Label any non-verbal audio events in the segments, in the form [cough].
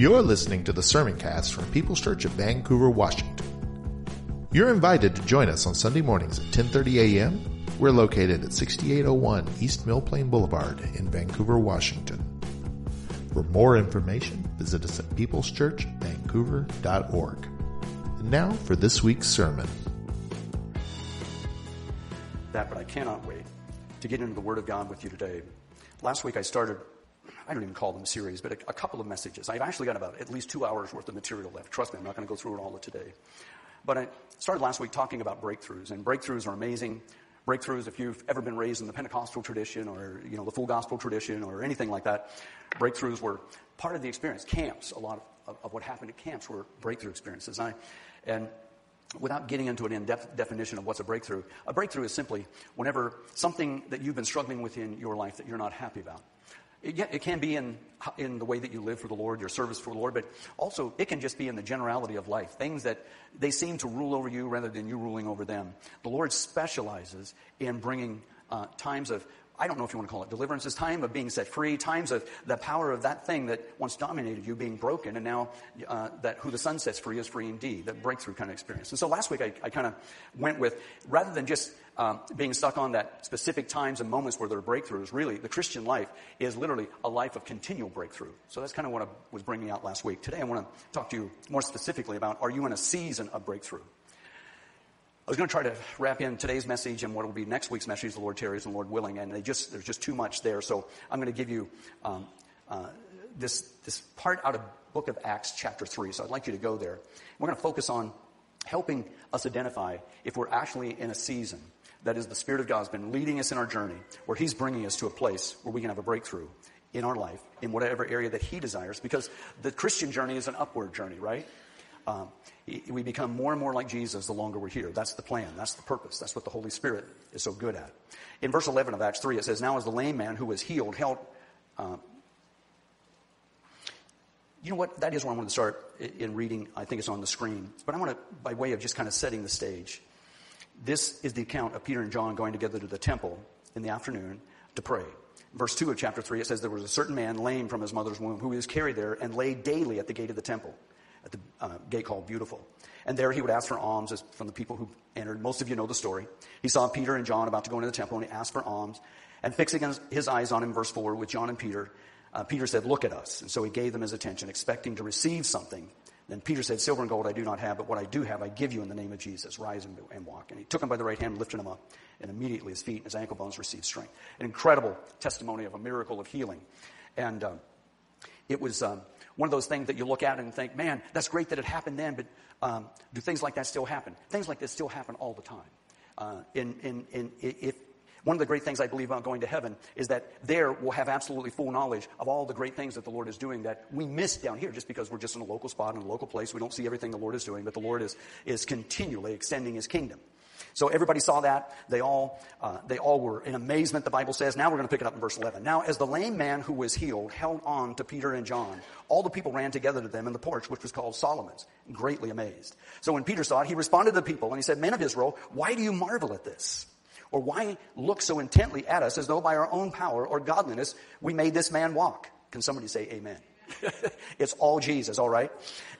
You're listening to the sermon cast from People's Church of Vancouver, Washington. You're invited to join us on Sunday mornings at 10:30 a.m. We're located at 6801 East Mill Plain Boulevard in Vancouver, Washington. For more information, visit us at peopleschurchvancouver.org. And now for this week's sermon. That, but I cannot wait to get into the Word of God with you today. Last week I started I don't even call them series, but a, a, couple of messages. I've actually got about at least two hours worth of material left. Trust me, I'm not going to go through it all today. But I started last week talking about breakthroughs, and breakthroughs are amazing. Breakthroughs, if you've ever been raised in the Pentecostal tradition or you know the full gospel tradition or anything like that, breakthroughs were part of the experience. Camps, a lot of, of what happened at camps were breakthrough experiences. I, and without getting into an in-depth definition of what's a breakthrough, a breakthrough is simply whenever something that you've been struggling with in your life that you're not happy about it, it can be in, in the way that you live for the Lord, your service for the Lord, but also it can just be in the generality of life. Things that they seem to rule over you rather than you ruling over them. The Lord specializes in bringing uh, times of I don't know if you want to call it deliverance, it's time of being set free, times of the power of that thing that once dominated you being broken, and now uh, that who the Son sets free is free indeed, that breakthrough kind of experience. And so last week I, I kind of went with, rather than just um, being stuck on that specific times and moments where there are breakthroughs, really, the Christian life is literally a life of continual breakthrough. So that's kind of what I was bringing out last week. Today I want to talk to you more specifically about are you in a season of breakthrough? I was going to try to wrap in today's message and what will be next week's message, the Lord tarries and Lord willing, and just there's just too much there. So I'm going to give you um, uh, this this part out of Book of Acts, chapter three. So I'd like you to go there. We're going to focus on helping us identify if we're actually in a season that is the Spirit of God has been leading us in our journey, where He's bringing us to a place where we can have a breakthrough in our life in whatever area that He desires. Because the Christian journey is an upward journey, right? Um, we become more and more like Jesus the longer we're here. That's the plan. That's the purpose. That's what the Holy Spirit is so good at. In verse 11 of Acts 3, it says, Now as the lame man who was healed held. Uh, you know what? That is where I want to start in reading. I think it's on the screen. But I want to, by way of just kind of setting the stage, this is the account of Peter and John going together to the temple in the afternoon to pray. Verse 2 of chapter 3, it says, There was a certain man lame from his mother's womb who was carried there and lay daily at the gate of the temple at the uh, gate called Beautiful. And there he would ask for alms from the people who entered. Most of you know the story. He saw Peter and John about to go into the temple and he asked for alms. And fixing his eyes on him, verse 4, with John and Peter, uh, Peter said, Look at us. And so he gave them his attention, expecting to receive something. Then Peter said, Silver and gold I do not have, but what I do have I give you in the name of Jesus. Rise and, and walk. And he took him by the right hand, lifted him up, and immediately his feet and his ankle bones received strength. An incredible testimony of a miracle of healing. And uh, it was. Um, one of those things that you look at and think, man, that's great that it happened then, but um, do things like that still happen? Things like this still happen all the time. Uh, in, in, in, if, one of the great things I believe about going to heaven is that there we'll have absolutely full knowledge of all the great things that the Lord is doing that we miss down here just because we're just in a local spot, in a local place. We don't see everything the Lord is doing, but the Lord is, is continually extending His kingdom. So everybody saw that. They all, uh, they all were in amazement, the Bible says. Now we're going to pick it up in verse 11. Now, as the lame man who was healed held on to Peter and John, all the people ran together to them in the porch, which was called Solomon's, greatly amazed. So when Peter saw it, he responded to the people and he said, Men of Israel, why do you marvel at this? Or why look so intently at us as though by our own power or godliness we made this man walk? Can somebody say amen? [laughs] it's all Jesus, all right?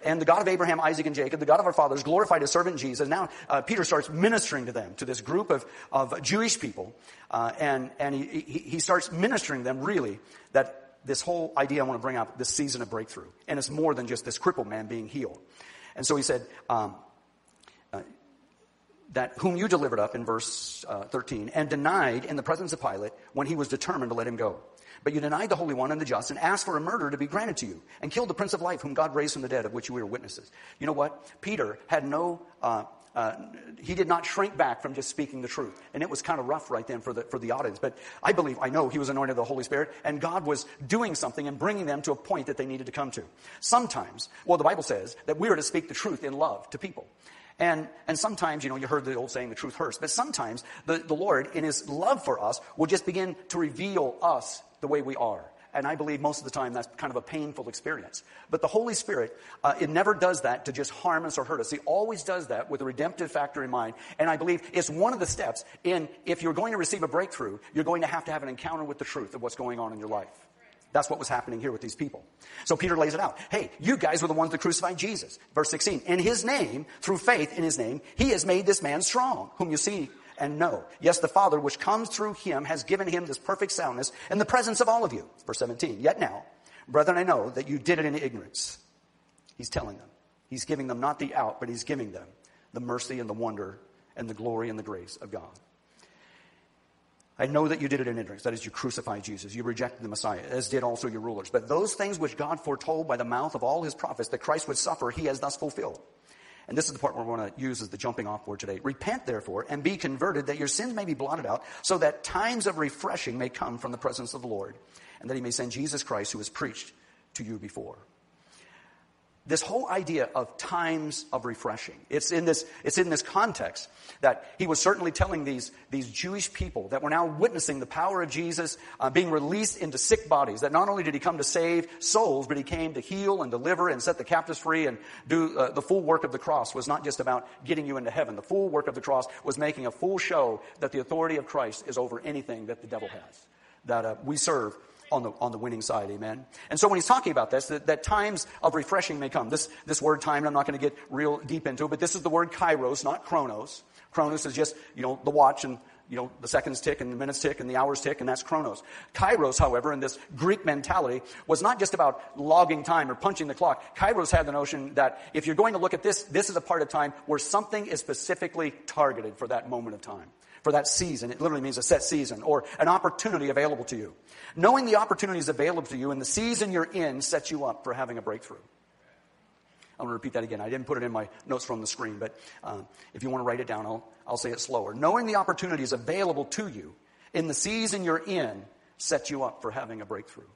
And the God of Abraham, Isaac, and Jacob, the God of our fathers, glorified his servant Jesus. Now, uh, Peter starts ministering to them, to this group of, of Jewish people. Uh, and and he, he, he starts ministering them, really, that this whole idea I want to bring up, this season of breakthrough. And it's more than just this crippled man being healed. And so he said, um, uh, that whom you delivered up in verse uh, 13 and denied in the presence of Pilate when he was determined to let him go. But you denied the Holy One and the just and asked for a murder to be granted to you and killed the Prince of Life whom God raised from the dead of which you were witnesses. You know what? Peter had no uh, uh, he did not shrink back from just speaking the truth. And it was kind of rough right then for the, for the audience. But I believe, I know he was anointed of the Holy Spirit, and God was doing something and bringing them to a point that they needed to come to. Sometimes, well, the Bible says that we are to speak the truth in love to people. And, and sometimes, you know, you heard the old saying, the truth hurts. But sometimes the, the Lord, in his love for us, will just begin to reveal us the way we are. And I believe most of the time that's kind of a painful experience. But the Holy Spirit, uh, it never does that to just harm us or hurt us. He always does that with a redemptive factor in mind. And I believe it's one of the steps in if you're going to receive a breakthrough, you're going to have to have an encounter with the truth of what's going on in your life. That's what was happening here with these people. So Peter lays it out. Hey, you guys were the ones that crucified Jesus. Verse 16. In his name, through faith in his name, he has made this man strong, whom you see and know. Yes, the Father, which comes through him, has given him this perfect soundness in the presence of all of you. Verse 17. Yet now, brethren, I know that you did it in ignorance. He's telling them. He's giving them not the out, but he's giving them the mercy and the wonder and the glory and the grace of God. I know that you did it in ignorance. That is, you crucified Jesus. You rejected the Messiah, as did also your rulers. But those things which God foretold by the mouth of all his prophets that Christ would suffer, he has thus fulfilled. And this is the part we want to use as the jumping off word today. Repent, therefore, and be converted, that your sins may be blotted out, so that times of refreshing may come from the presence of the Lord, and that he may send Jesus Christ, who was preached to you before this whole idea of times of refreshing. It's in this, it's in this context that he was certainly telling these, these Jewish people that were now witnessing the power of Jesus uh, being released into sick bodies, that not only did he come to save souls, but he came to heal and deliver and set the captives free and do uh, the full work of the cross was not just about getting you into heaven. The full work of the cross was making a full show that the authority of Christ is over anything that the devil has. That uh, we serve on the, on the winning side, amen? And so when he's talking about this, that, that times of refreshing may come. This, this word time, I'm not going to get real deep into it, but this is the word kairos, not chronos. Chronos is just, you know, the watch and, you know, the seconds tick and the minutes tick and the hours tick, and that's chronos. Kairos, however, in this Greek mentality, was not just about logging time or punching the clock. Kairos had the notion that if you're going to look at this, this is a part of time where something is specifically targeted for that moment of time for that season. It literally means a set season or an opportunity available to you. Knowing the opportunities available to you and the season you're in sets you up for having a breakthrough. I'm going to repeat that again. I didn't put it in my notes from the screen, but uh, if you want to write it down, I'll, I'll say it slower. Knowing the opportunities available to you in the season you're in sets you up for having a breakthrough.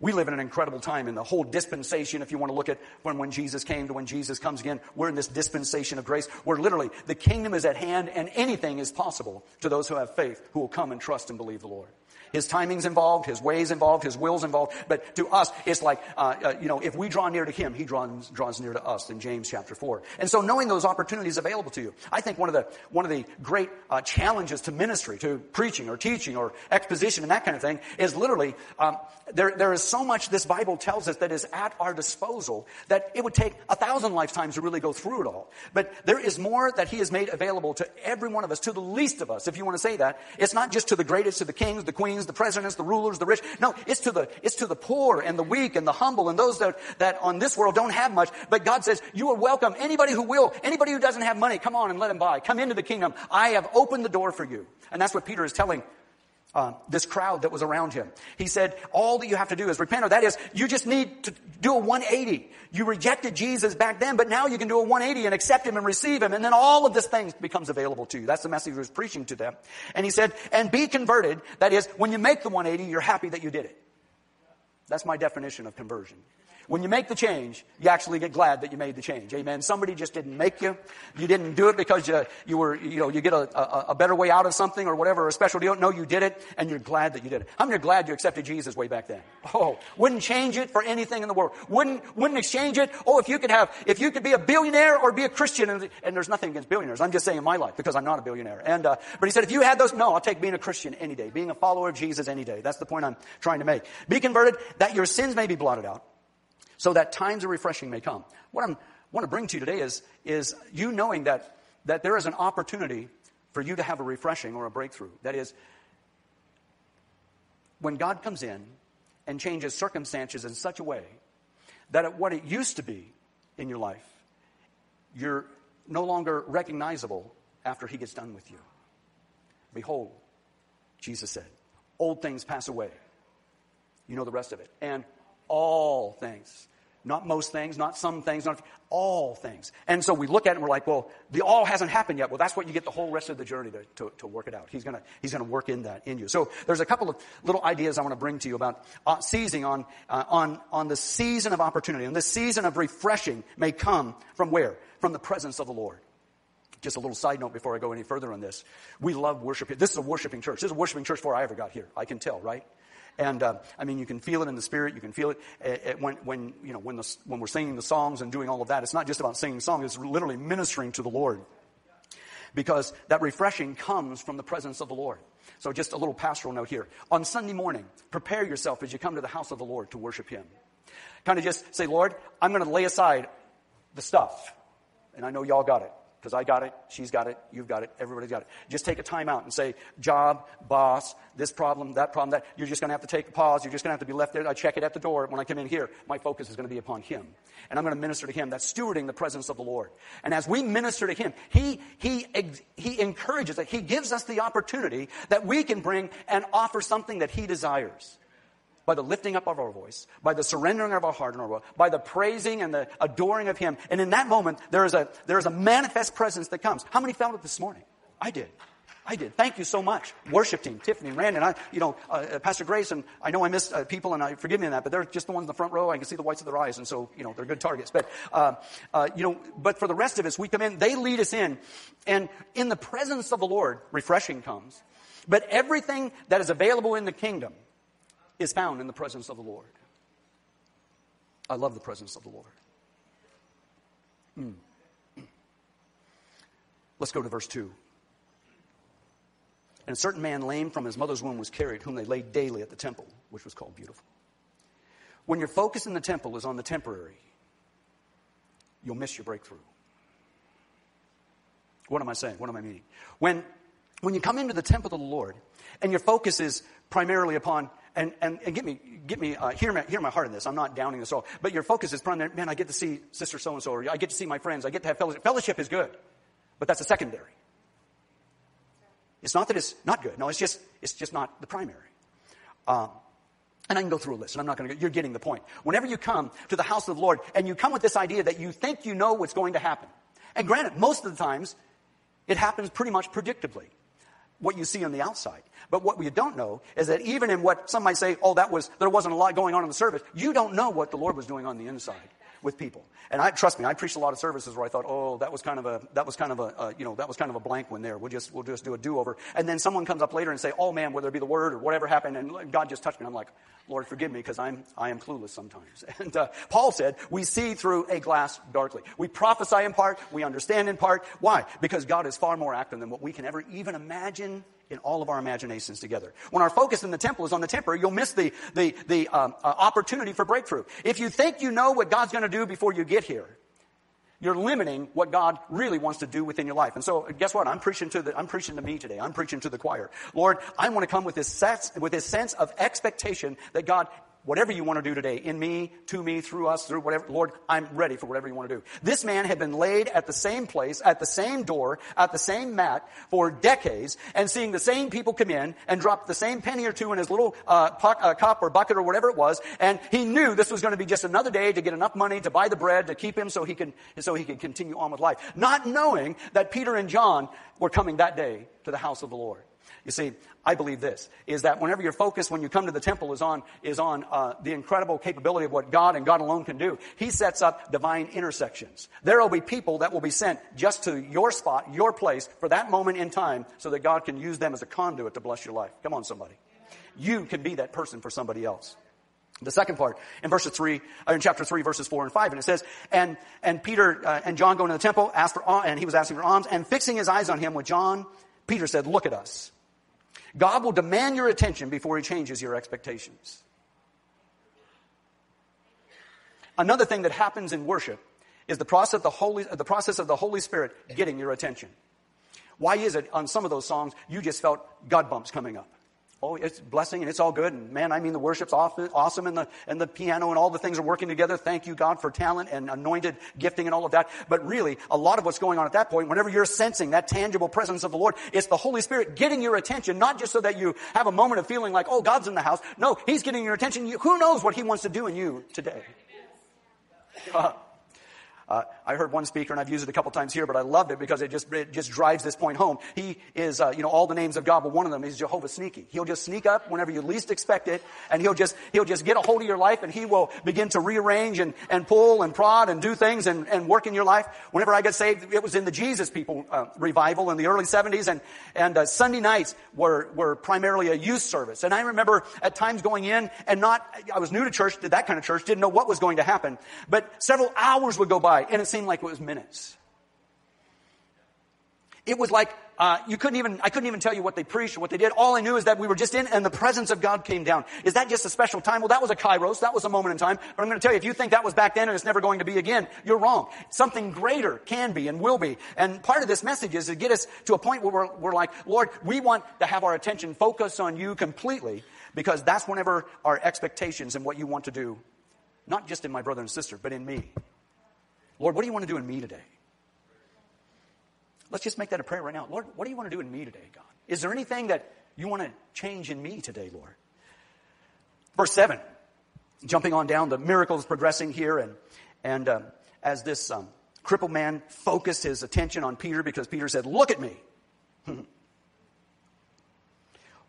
We live in an incredible time in the whole dispensation. If you want to look at when, when Jesus came to when Jesus comes again, we're in this dispensation of grace where literally the kingdom is at hand and anything is possible to those who have faith who will come and trust and believe the Lord. His timing's involved, His ways involved, His will's involved. But to us, it's like, uh, uh, you know, if we draw near to Him, He draws, draws near to us in James chapter 4. And so knowing those opportunities available to you, I think one of the, one of the great uh, challenges to ministry, to preaching or teaching or exposition and that kind of thing is literally, um, there, there is so much this Bible tells us that is at our disposal that it would take a thousand lifetimes to really go through it all. But there is more that He has made available to every one of us, to the least of us, if you want to say that. It's not just to the greatest, to the kings, the queens, kings, the presidents, the rulers, the rich. No, it's to the, it's to the poor and the weak and the humble and those that, that on this world don't have much. But God says, you are welcome. Anybody who will, anybody who doesn't have money, come on and let him buy. Come into the kingdom. I have opened the door for you. And that's what Peter is telling uh, this crowd that was around him. He said, all that you have to do is repent, or that is, you just need to do a 180. You rejected Jesus back then, but now you can do a 180 and accept Him and receive Him, and then all of this thing becomes available to you. That's the message he was preaching to them. And he said, and be converted. That is, when you make the 180, you're happy that you did it. That's my definition of conversion. When you make the change, you actually get glad that you made the change. Amen. Somebody just didn't make you. You didn't do it because you, you were, you know, you get a, a, a better way out of something or whatever, a special deal. No, you did it and you're glad that you did it. How many are glad you accepted Jesus way back then? Oh, wouldn't change it for anything in the world. Wouldn't, wouldn't exchange it. Oh, if you could have, if you could be a billionaire or be a Christian and, and there's nothing against billionaires. I'm just saying in my life because I'm not a billionaire. And, uh, but he said, if you had those, no, I'll take being a Christian any day, being a follower of Jesus any day. That's the point I'm trying to make. Be converted that your sins may be blotted out so that times of refreshing may come. What I want to bring to you today is, is you knowing that, that there is an opportunity for you to have a refreshing or a breakthrough. That is, when God comes in and changes circumstances in such a way that what it used to be in your life, you're no longer recognizable after He gets done with you. Behold, Jesus said, old things pass away. You know the rest of it. And all things Not most things, not some things, not all things. And so we look at it and we're like, well, the all hasn't happened yet. Well, that's what you get the whole rest of the journey to, to, to work it out. He's gonna, he's gonna work in that in you. So there's a couple of little ideas I want to bring to you about uh, seizing on, uh, on, on the season of opportunity. And the season of refreshing may come from where? From the presence of the Lord. Just a little side note before I go any further on this. We love worship. This is a worshiping church. This is a worshiping church before I ever got here. I can tell, right? And uh, I mean, you can feel it in the spirit. You can feel it uh, uh, when, when you know when, the, when we're singing the songs and doing all of that. It's not just about singing songs. It's literally ministering to the Lord, because that refreshing comes from the presence of the Lord. So, just a little pastoral note here. On Sunday morning, prepare yourself as you come to the house of the Lord to worship Him. Kind of just say, Lord, I'm going to lay aside the stuff, and I know y'all got it because I got it, she's got it, you've got it, everybody's got it. Just take a time out and say, job, boss, this problem, that problem, that. You're just going to have to take a pause. You're just going to have to be left there. I check it at the door. When I come in here, my focus is going to be upon Him. And I'm going to minister to Him. That's stewarding the presence of the Lord. And as we minister to Him, He, He, He encourages that He gives us the opportunity that we can bring and offer something that He desires by the lifting up of our voice, by the surrendering of our heart and our will, by the praising and the adoring of Him. And in that moment, there is a, there is a manifest presence that comes. How many felt it this morning? I did. I did. Thank you so much. Worship team, Tiffany, Randy, and I, you know, uh, uh, Pastor Grace, and I know I missed uh, people, and I forgive me that, but they're just the ones in the front row. I can see the whites of their eyes, and so, you know, they're good targets. But, uh, uh, you know, but for the rest of us, we come in, they lead us in, and in the presence of the Lord, refreshing comes. But everything that is available in the kingdom is found in the presence of the Lord. I love the presence of the Lord. Mm. Let's go to verse 2. And a certain man lame from his mother's womb was carried, whom they laid daily at the temple, which was called Beautiful. When your focus in the temple is on the temporary, you'll miss your breakthrough. What am I saying? What am I meaning? When, when you come into the temple of the Lord and your focus is primarily upon and, and, and get me, get me, uh, hear, my, hear my heart in this. I'm not downing this all. But your focus is primarily, man, I get to see sister so-and-so, or I get to see my friends. I get to have fellowship. Fellowship is good. But that's a secondary. It's not that it's not good. No, it's just, it's just not the primary. Um, and I can go through a list, and I'm not going to. You're getting the point. Whenever you come to the house of the Lord, and you come with this idea that you think you know what's going to happen, and granted, most of the times, it happens pretty much predictably what you see on the outside. But what we don't know is that even in what some might say, oh, that was, there wasn't a lot going on in the service, you don't know what the Lord was doing on the inside with people. And I trust me, I preached a lot of services where I thought, oh, that was kind of a that was kind of a uh, you know that was kind of a blank one there. We'll just we'll just do a do over. And then someone comes up later and say, oh man, whether it be the word or whatever happened, and God just touched me. I'm like, Lord, forgive me because I'm I am clueless sometimes. [laughs] And uh, Paul said, we see through a glass darkly. We prophesy in part, we understand in part. Why? Because God is far more active than what we can ever even imagine in all of our imaginations together. When our focus in the temple is on the temporary, you'll miss the, the, the um, uh, opportunity for breakthrough. If you think you know what God's going to do before you get here, you're limiting what God really wants to do within your life. And so, guess what? I'm preaching to the, I'm preaching to me today. I'm preaching to the choir. Lord, I want to come with this sense, with this sense of expectation that God whatever you want to do today, in me, to me, through us, through whatever, Lord, I'm ready for whatever you want to do. This man had been laid at the same place, at the same door, at the same mat for decades, and seeing the same people come in and drop the same penny or two in his little uh, uh, cup or bucket or whatever it was, and he knew this was going to be just another day to get enough money to buy the bread to keep him so he can so he could continue on with life, not knowing that Peter and John were coming that day to the house of the Lord. You see, I believe this, is that whenever your focus when you come to the temple is on, is on uh, the incredible capability of what God and God alone can do, He sets up divine intersections. There will be people that will be sent just to your spot, your place, for that moment in time, so that God can use them as a conduit to bless your life. Come on, somebody. You can be that person for somebody else. The second part in verses three, uh, in chapter three, verses four and five, and it says, "And and Peter uh, and John go into the temple, asked for, and he was asking for alms, and fixing his eyes on him with John, Peter said, "Look at us." God will demand your attention before he changes your expectations. Another thing that happens in worship is the process of the Holy, uh, the process of the Holy Spirit getting your attention. Why is it on some of those songs you just felt God bumps coming up? Oh, it's blessing and it's all good. And man, I mean, the worship's awesome and the, and the piano and all the things are working together. Thank you, God, for talent and anointed gifting and all of that. But really, a lot of what's going on at that point, whenever you're sensing that tangible presence of the Lord, it's the Holy Spirit getting your attention, not just so that you have a moment of feeling like, oh, God's in the house. No, He's getting your attention. Who knows what He wants to do in you today? [laughs] Uh, Uh, I heard one speaker, and I've used it a couple times here, but I loved it because it just it just drives this point home. He is, uh, you know, all the names of God, but one of them is Jehovah Sneaky. He'll just sneak up whenever you least expect it, and he'll just he'll just get a hold of your life, and he will begin to rearrange and and pull and prod and do things and and work in your life. Whenever I got saved, it was in the Jesus People uh, revival in the early '70s, and and uh, Sunday nights were were primarily a youth service. And I remember at times going in and not, I was new to church, that kind of church, didn't know what was going to happen, but several hours would go by by, and it seemed like it was minutes. It was like uh, you couldn't even I couldn't even tell you what they preached or what they did. All I knew is that we were just in, and the presence of God came down. Is that just a special time? Well, that was a kairos. That was a moment in time. But I'm going to tell you, if you think that was back then and it's never going to be again, you're wrong. Something greater can be and will be. And part of this message is to get us to a point where we're, we're like, Lord, we want to have our attention focused on you completely because that's whenever our expectations and what you want to do, not just in my brother and sister, but in me. Lord, what do you want to do in me today? Let's just make that a prayer right now. Lord, what do you want to do in me today, God? Is there anything that you want to change in me today, Lord? Verse 7, jumping on down, the miracle is progressing here, and, and um, as this um, crippled man focused his attention on Peter because Peter said, Look at me. [laughs]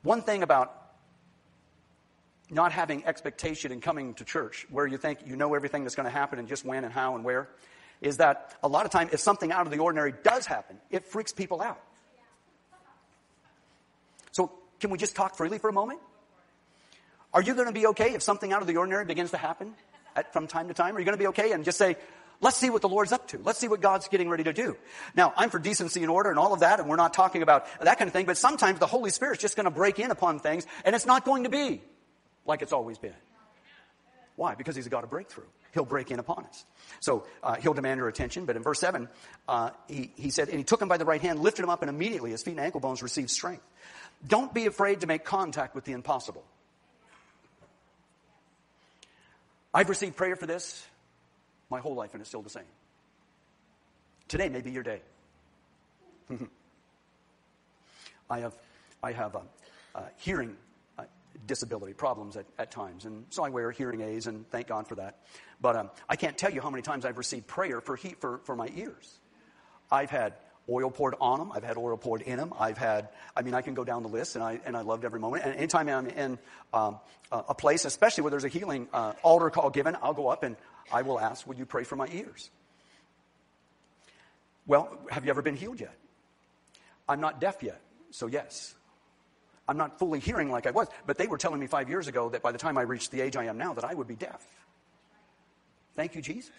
One thing about not having expectation in coming to church, where you think you know everything that's going to happen and just when and how and where, is that a lot of time if something out of the ordinary does happen, it freaks people out. So can we just talk freely for a moment? Are you going to be okay if something out of the ordinary begins to happen at, from time to time? Are you going to be okay and just say, let's see what the Lord's up to. Let's see what God's getting ready to do. Now, I'm for decency and order and all of that, and we're not talking about that kind of thing, but sometimes the Holy Spirit's just going to break in upon things, and it's not going to be like it's always been. Why? Because He's a God of breakthrough he'll break in upon us. So uh, he'll demand our attention. But in verse 7, uh, he, he said, And he took him by the right hand, lifted him up, and immediately his feet and ankle bones received strength. Don't be afraid to make contact with the impossible. I've received prayer for this my whole life, and it's still the same. Today may be your day. [laughs] I have, I have a, a hearing disability problems at, at times. And so I wear hearing aids, and thank God for that. But um, I can't tell you how many times I've received prayer for, heat for, for my ears. I've had oil poured on them. I've had oil poured in them. I've had, I mean, I can go down the list, and I, and I loved every moment. And anytime I'm in um, a place, especially where there's a healing uh, altar call given, I'll go up and I will ask, Would you pray for my ears? Well, have you ever been healed yet? I'm not deaf yet, so yes. I'm not fully hearing like I was, but they were telling me five years ago that by the time I reached the age I am now, that I would be deaf. Thank you, Jesus.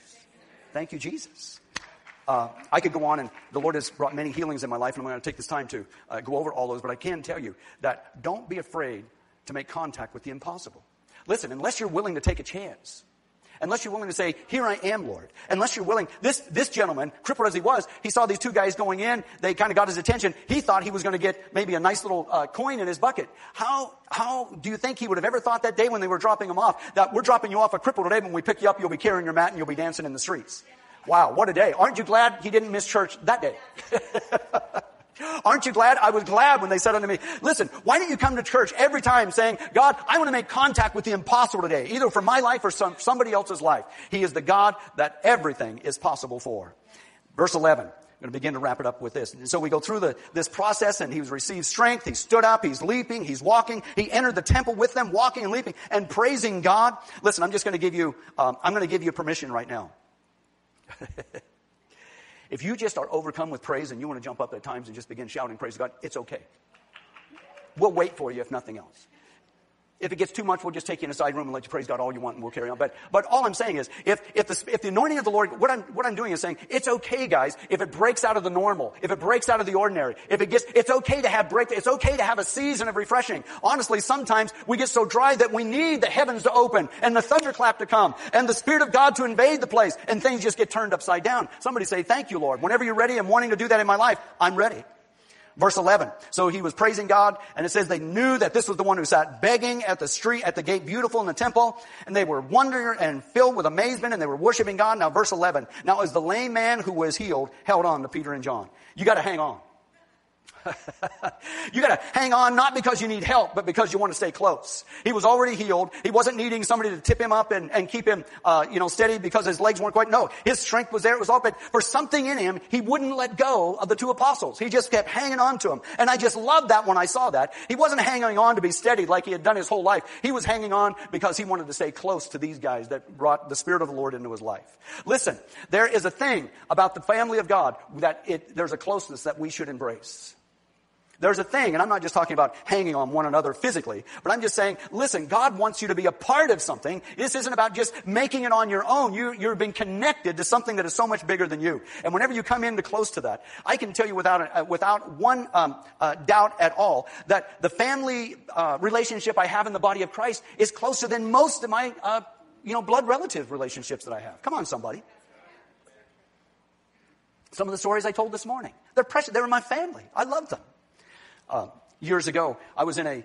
Thank you, Jesus. Uh, I could go on, and the Lord has brought many healings in my life, and I'm going to take this time to uh, go over all those, but I can tell you that don't be afraid to make contact with the impossible. Listen, unless you're willing to take a chance, Unless you're willing to say, here I am, Lord. Unless you're willing, this, this gentleman, crippled as he was, he saw these two guys going in, they kind of got his attention. He thought he was going to get maybe a nice little uh, coin in his bucket. How, how do you think he would have ever thought that day when they were dropping him off, that we're dropping you off a cripple today, when we pick you up, you'll be carrying your mat and you'll be dancing in the streets? Wow, what a day. Aren't you glad he didn't miss church that day? [laughs] Aren't you glad? I was glad when they said unto me, listen, why don't you come to church every time saying, God, I want to make contact with the impossible today, either for my life or some, somebody else's life. He is the God that everything is possible for. Verse 11. I'm going to begin to wrap it up with this. And so we go through the, this process and he's received strength. He stood up. He's leaping. He's walking. He entered the temple with them, walking and leaping and praising God. Listen, I'm just going to give you, um, I'm going to give you permission right now. [laughs] If you just are overcome with praise and you want to jump up at times and just begin shouting praise to God, it's okay. We'll wait for you if nothing else. If it gets too much, we'll just take you in a side room and let you praise God all you want and we'll carry on. But, but all I'm saying is, if, if the, if the anointing of the Lord, what I'm, what I'm doing is saying, it's okay, guys, if it breaks out of the normal, if it breaks out of the ordinary, if it gets, it's okay to have break, it's okay to have a season of refreshing. Honestly, sometimes we get so dry that we need the heavens to open and the thunderclap to come and the Spirit of God to invade the place and things just get turned upside down. Somebody say, thank you, Lord. Whenever you're ready and wanting to do that in my life, I'm ready. Verse 11. So he was praising God, and it says they knew that this was the one who sat begging at the street, at the gate beautiful in the temple, and they were wondering and filled with amazement, and they were worshiping God. Now verse 11. Now as the lame man who was healed held on to Peter and John. You gotta hang on. [laughs] you gotta hang on not because you need help, but because you want to stay close. He was already healed. He wasn't needing somebody to tip him up and, and keep him, uh, you know, steady because his legs weren't quite, no. His strength was there. It was all, but for something in him, he wouldn't let go of the two apostles. He just kept hanging on to them. And I just loved that when I saw that. He wasn't hanging on to be steady like he had done his whole life. He was hanging on because he wanted to stay close to these guys that brought the Spirit of the Lord into his life. Listen, there is a thing about the family of God that it, there's a closeness that we should embrace. There's a thing, and I'm not just talking about hanging on one another physically, but I'm just saying, listen, God wants you to be a part of something. This isn't about just making it on your own. You, you're being connected to something that is so much bigger than you. And whenever you come into close to that, I can tell you without, uh, without one um, uh, doubt at all that the family uh, relationship I have in the body of Christ is closer than most of my, uh, you know, blood relative relationships that I have. Come on, somebody. Some of the stories I told this morning, they're precious. They're in my family. I love them. Uh, years ago, I was in a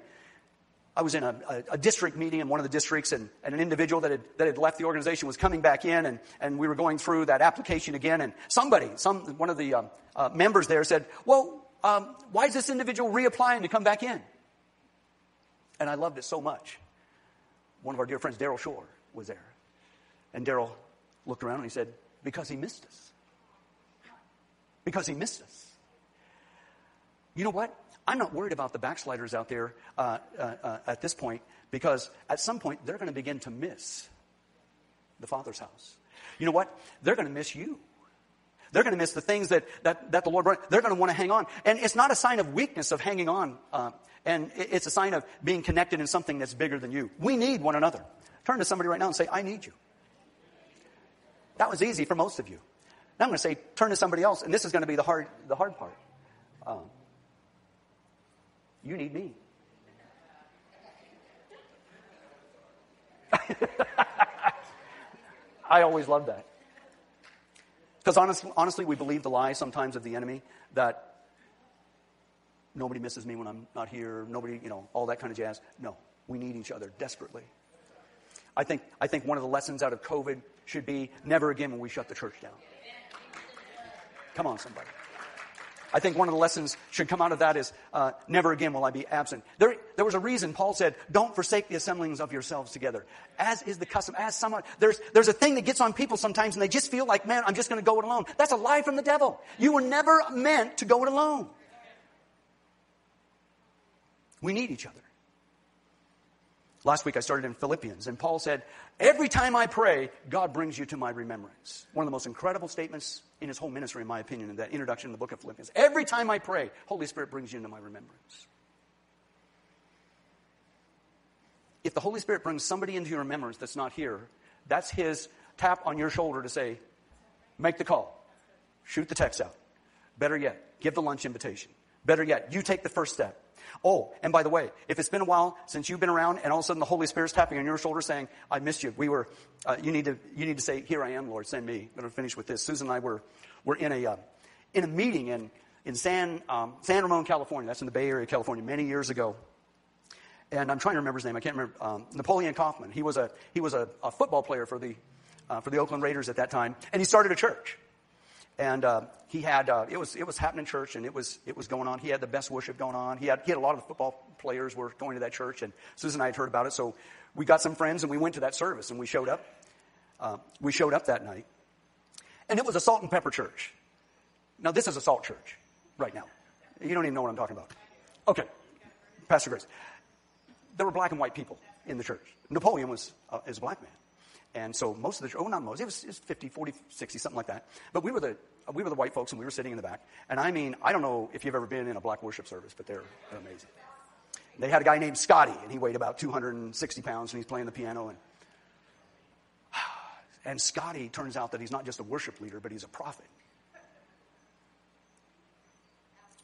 I was in a, a, a, district meeting in one of the districts, and, and, an individual that had, that had left the organization was coming back in, and, and we were going through that application again. And somebody, some one of the um, uh, members there said, "Well, um, why is this individual reapplying to come back in?" And I loved it so much. One of our dear friends, Daryl Shore, was there, and Daryl looked around and he said, "Because he missed us. Because he missed us." You know what? I'm not worried about the backsliders out there uh, uh, uh, at this point because at some point they're going to begin to miss the Father's house. You know what? They're going to miss you. They're going to miss the things that, that, that the Lord brought. They're going to want to hang on. And it's not a sign of weakness of hanging on. Uh, and it's a sign of being connected in something that's bigger than you. We need one another. Turn to somebody right now and say, I need you. That was easy for most of you. Now I'm going to say, turn to somebody else, and this is going to be the hard, the hard part. Um, you need me. [laughs] I always love that. Because honestly, honestly, we believe the lie sometimes of the enemy that nobody misses me when I'm not here, nobody, you know, all that kind of jazz. No, we need each other desperately. I think, I think one of the lessons out of COVID should be never again when we shut the church down. Come on, somebody. I think one of the lessons should come out of that is uh, never again will I be absent. There, there was a reason Paul said, "Don't forsake the assemblings of yourselves together." As is the custom, as someone there's there's a thing that gets on people sometimes, and they just feel like, "Man, I'm just going to go it alone." That's a lie from the devil. You were never meant to go it alone. We need each other. Last week I started in Philippians, and Paul said, Every time I pray, God brings you to my remembrance. One of the most incredible statements in his whole ministry, in my opinion, in that introduction in the book of Philippians. Every time I pray, Holy Spirit brings you into my remembrance. If the Holy Spirit brings somebody into your remembrance that's not here, that's his tap on your shoulder to say, Make the call, shoot the text out. Better yet, give the lunch invitation. Better yet, you take the first step. Oh, and by the way, if it's been a while since you've been around and all of a sudden the Holy Spirit's tapping on your shoulder saying, I missed you. We were, uh, you need to, you need to say, here I am, Lord, send me. I'm going to finish with this. Susan and I were, were in a, uh, in a meeting in, in San, um, San Ramon, California. That's in the Bay Area, California, many years ago. And I'm trying to remember his name. I can't remember. Um, Napoleon Kaufman. He was a, he was a, a football player for the, uh, for the Oakland Raiders at that time. And he started a church. And uh, he had uh, it was it was happening church, and it was it was going on. He had the best worship going on. He had he had a lot of the football players were going to that church, and Susan and I had heard about it. So we got some friends, and we went to that service, and we showed up. Uh, we showed up that night, and it was a salt and pepper church. Now this is a salt church right now. You don't even know what I'm talking about. Okay, Pastor Grace. There were black and white people in the church. Napoleon was uh, is a black man. And so most of the, oh, not most, it was, it was 50, 40, 60, something like that. But we were the, we were the white folks and we were sitting in the back. And I mean, I don't know if you've ever been in a black worship service, but they're, they're amazing. They had a guy named Scotty and he weighed about 260 pounds and he's playing the piano and, [sighs] and Scotty turns out that he's not just a worship leader, but he's a prophet.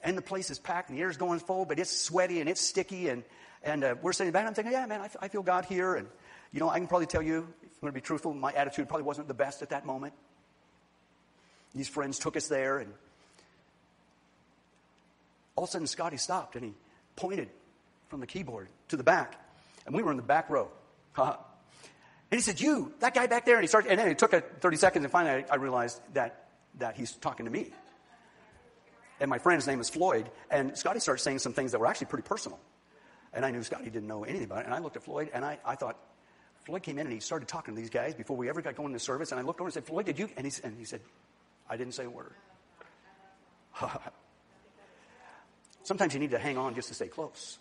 And the place is packed and the air's going full, but it's sweaty and it's sticky and, and uh, we're sitting back and I'm thinking, yeah, man, I, f- I feel God here. And, you know, I can probably tell you, if I'm going to be truthful, my attitude probably wasn't the best at that moment. These friends took us there, and all of a sudden Scotty stopped and he pointed from the keyboard to the back, and we were in the back row. and he said, "You, that guy back there," and he started, and then it took a 30 seconds, and finally I, I realized that that he's talking to me. And my friend's name is Floyd, and Scotty started saying some things that were actually pretty personal. And I knew Scotty didn't know anything about it. And I looked at Floyd, and I, I thought, Floyd came in and he started talking to these guys before we ever got going to service. And I looked over and said, Floyd, did you? And he, and he said, I didn't say a word. [laughs] Sometimes you need to hang on just to stay close.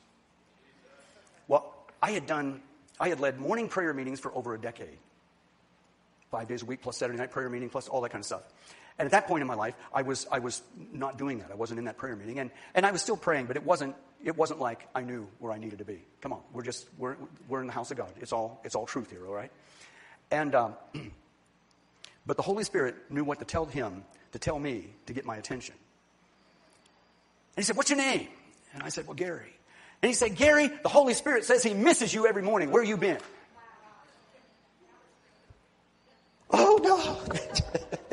Well, I had done, I had led morning prayer meetings for over a decade. Five days a week, plus Saturday night prayer meeting, plus all that kind of stuff. And at that point in my life, I was, I was not doing that. I wasn't in that prayer meeting. And, and I was still praying, but it wasn't, it wasn't like I knew where I needed to be. Come on, we're just, we're, we're in the house of God. It's all, it's all truth here, all right? And, um, [clears throat] but the Holy Spirit knew what to tell him to tell me to get my attention. And he said, What's your name? And I said, Well, Gary. And he said, Gary, the Holy Spirit says he misses you every morning. Where you been? Oh, no. [laughs]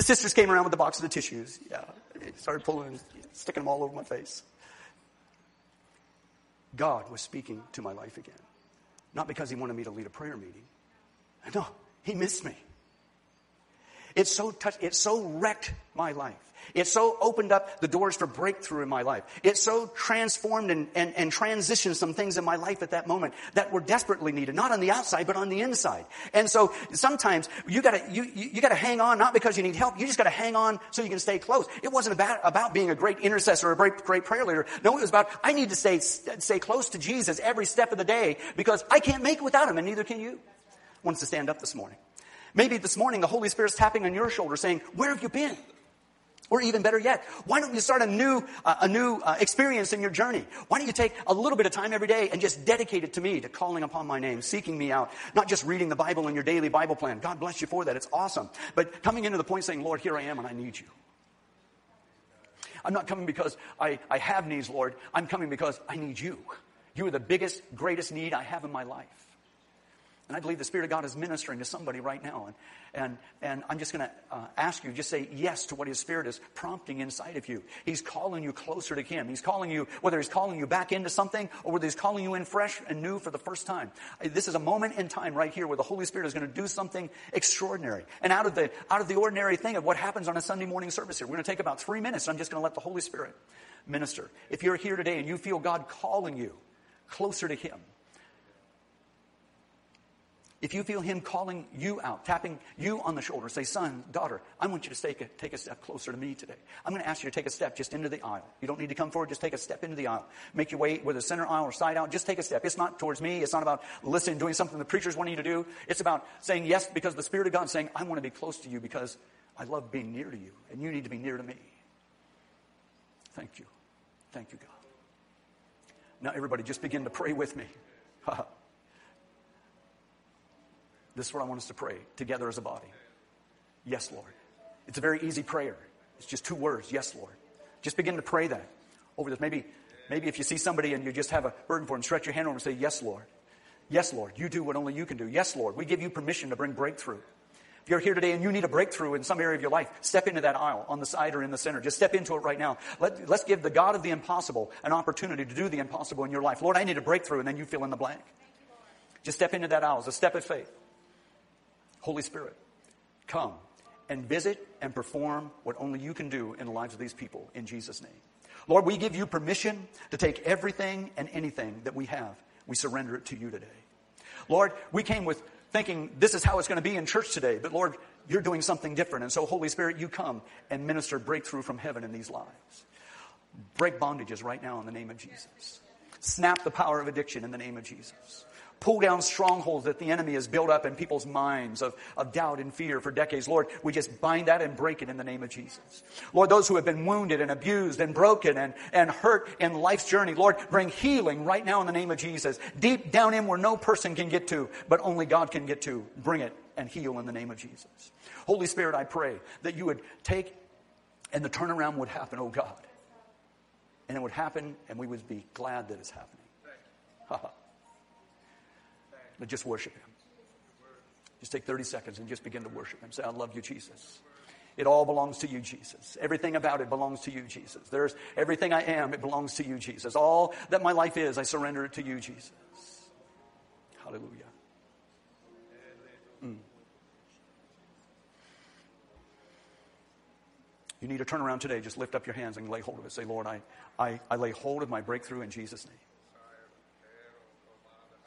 The sisters came around with the box of the tissues. Yeah. Started pulling, sticking them all over my face. God was speaking to my life again. Not because he wanted me to lead a prayer meeting. No, he missed me. It so touched, it so wrecked my life. It so opened up the doors for breakthrough in my life. It so transformed and, and, and transitioned some things in my life at that moment that were desperately needed, not on the outside, but on the inside. And so sometimes you gotta, you, you, gotta hang on, not because you need help, you just gotta hang on so you can stay close. It wasn't about, about being a great intercessor or a great, great prayer leader. No, it was about, I need to stay, stay close to Jesus every step of the day because I can't make it without him and neither can you. Wants to stand up this morning. Maybe this morning the Holy Spirit's tapping on your shoulder saying, where have you been? Or even better yet, why don't you start a new, uh, a new uh, experience in your journey? Why don't you take a little bit of time every day and just dedicate it to me, to calling upon my name, seeking me out, not just reading the Bible in your daily Bible plan. God bless you for that. It's awesome. But coming into the point saying, Lord, here I am and I need you. I'm not coming because I, I have needs, Lord. I'm coming because I need you. You are the biggest, greatest need I have in my life. And I believe the Spirit of God is ministering to somebody right now. And, and, and I'm just going to uh, ask you, just say yes to what His Spirit is prompting inside of you. He's calling you closer to Him. He's calling you, whether He's calling you back into something or whether He's calling you in fresh and new for the first time. This is a moment in time right here where the Holy Spirit is going to do something extraordinary. And out of the, out of the ordinary thing of what happens on a Sunday morning service here, we're going to take about three minutes. I'm just going to let the Holy Spirit minister. If you're here today and you feel God calling you closer to Him, if you feel Him calling you out, tapping you on the shoulder, say, son, daughter, I want you to take a, take a step closer to me today. I'm going to ask you to take a step just into the aisle. You don't need to come forward, just take a step into the aisle. Make your way, whether center aisle or side aisle, just take a step. It's not towards me. It's not about listening, doing something the preacher's wanting you to do. It's about saying yes because the Spirit of God is saying, I want to be close to you because I love being near to you, and you need to be near to me. Thank you. Thank you, God. Now, everybody, just begin to pray with me. [laughs] This is what I want us to pray together as a body. Yes, Lord. It's a very easy prayer. It's just two words. Yes, Lord. Just begin to pray that over this. Maybe, maybe if you see somebody and you just have a burden for them, stretch your hand over and say, Yes, Lord. Yes, Lord. You do what only you can do. Yes, Lord. We give you permission to bring breakthrough. If you're here today and you need a breakthrough in some area of your life, step into that aisle on the side or in the center. Just step into it right now. Let, let's give the God of the impossible an opportunity to do the impossible in your life. Lord, I need a breakthrough, and then you fill in the blank. Just step into that aisle. It's a step of faith. Holy Spirit, come and visit and perform what only you can do in the lives of these people in Jesus' name. Lord, we give you permission to take everything and anything that we have. We surrender it to you today. Lord, we came with thinking this is how it's going to be in church today, but Lord, you're doing something different. And so, Holy Spirit, you come and minister breakthrough from heaven in these lives. Break bondages right now in the name of Jesus. Snap the power of addiction in the name of Jesus pull down strongholds that the enemy has built up in people's minds of, of doubt and fear for decades. Lord, we just bind that and break it in the name of Jesus. Lord, those who have been wounded and abused and broken and, and hurt in life's journey, Lord, bring healing right now in the name of Jesus. Deep down in where no person can get to, but only God can get to. Bring it and heal in the name of Jesus. Holy Spirit, I pray that you would take and the turnaround would happen, oh God. And it would happen and we would be glad that it's happening. Just worship Him. Just take 30 seconds and just begin to worship Him. Say, I love you, Jesus. It all belongs to you, Jesus. Everything about it belongs to you, Jesus. There's everything I am, it belongs to you, Jesus. All that my life is, I surrender it to you, Jesus. Hallelujah. Mm. You need to turn around today. Just lift up your hands and lay hold of it. Say, Lord, I, I, I lay hold of my breakthrough in Jesus' name.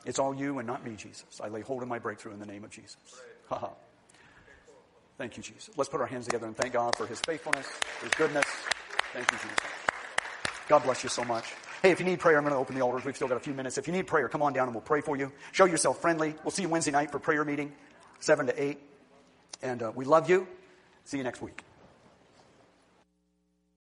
It's all you and not me, Jesus. I lay hold of my breakthrough in the name of Jesus. Ha ha. Thank you, Jesus. Let's put our hands together and thank God for his faithfulness, his goodness. Thank you, Jesus. God bless you so much. Hey, if you need prayer, I'm going to open the altars. We've still got a few minutes. If you need prayer, come on down and we'll pray for you. Show yourself friendly. We'll see you Wednesday night for prayer meeting, 7 to 8. And uh, we love you. See you next week.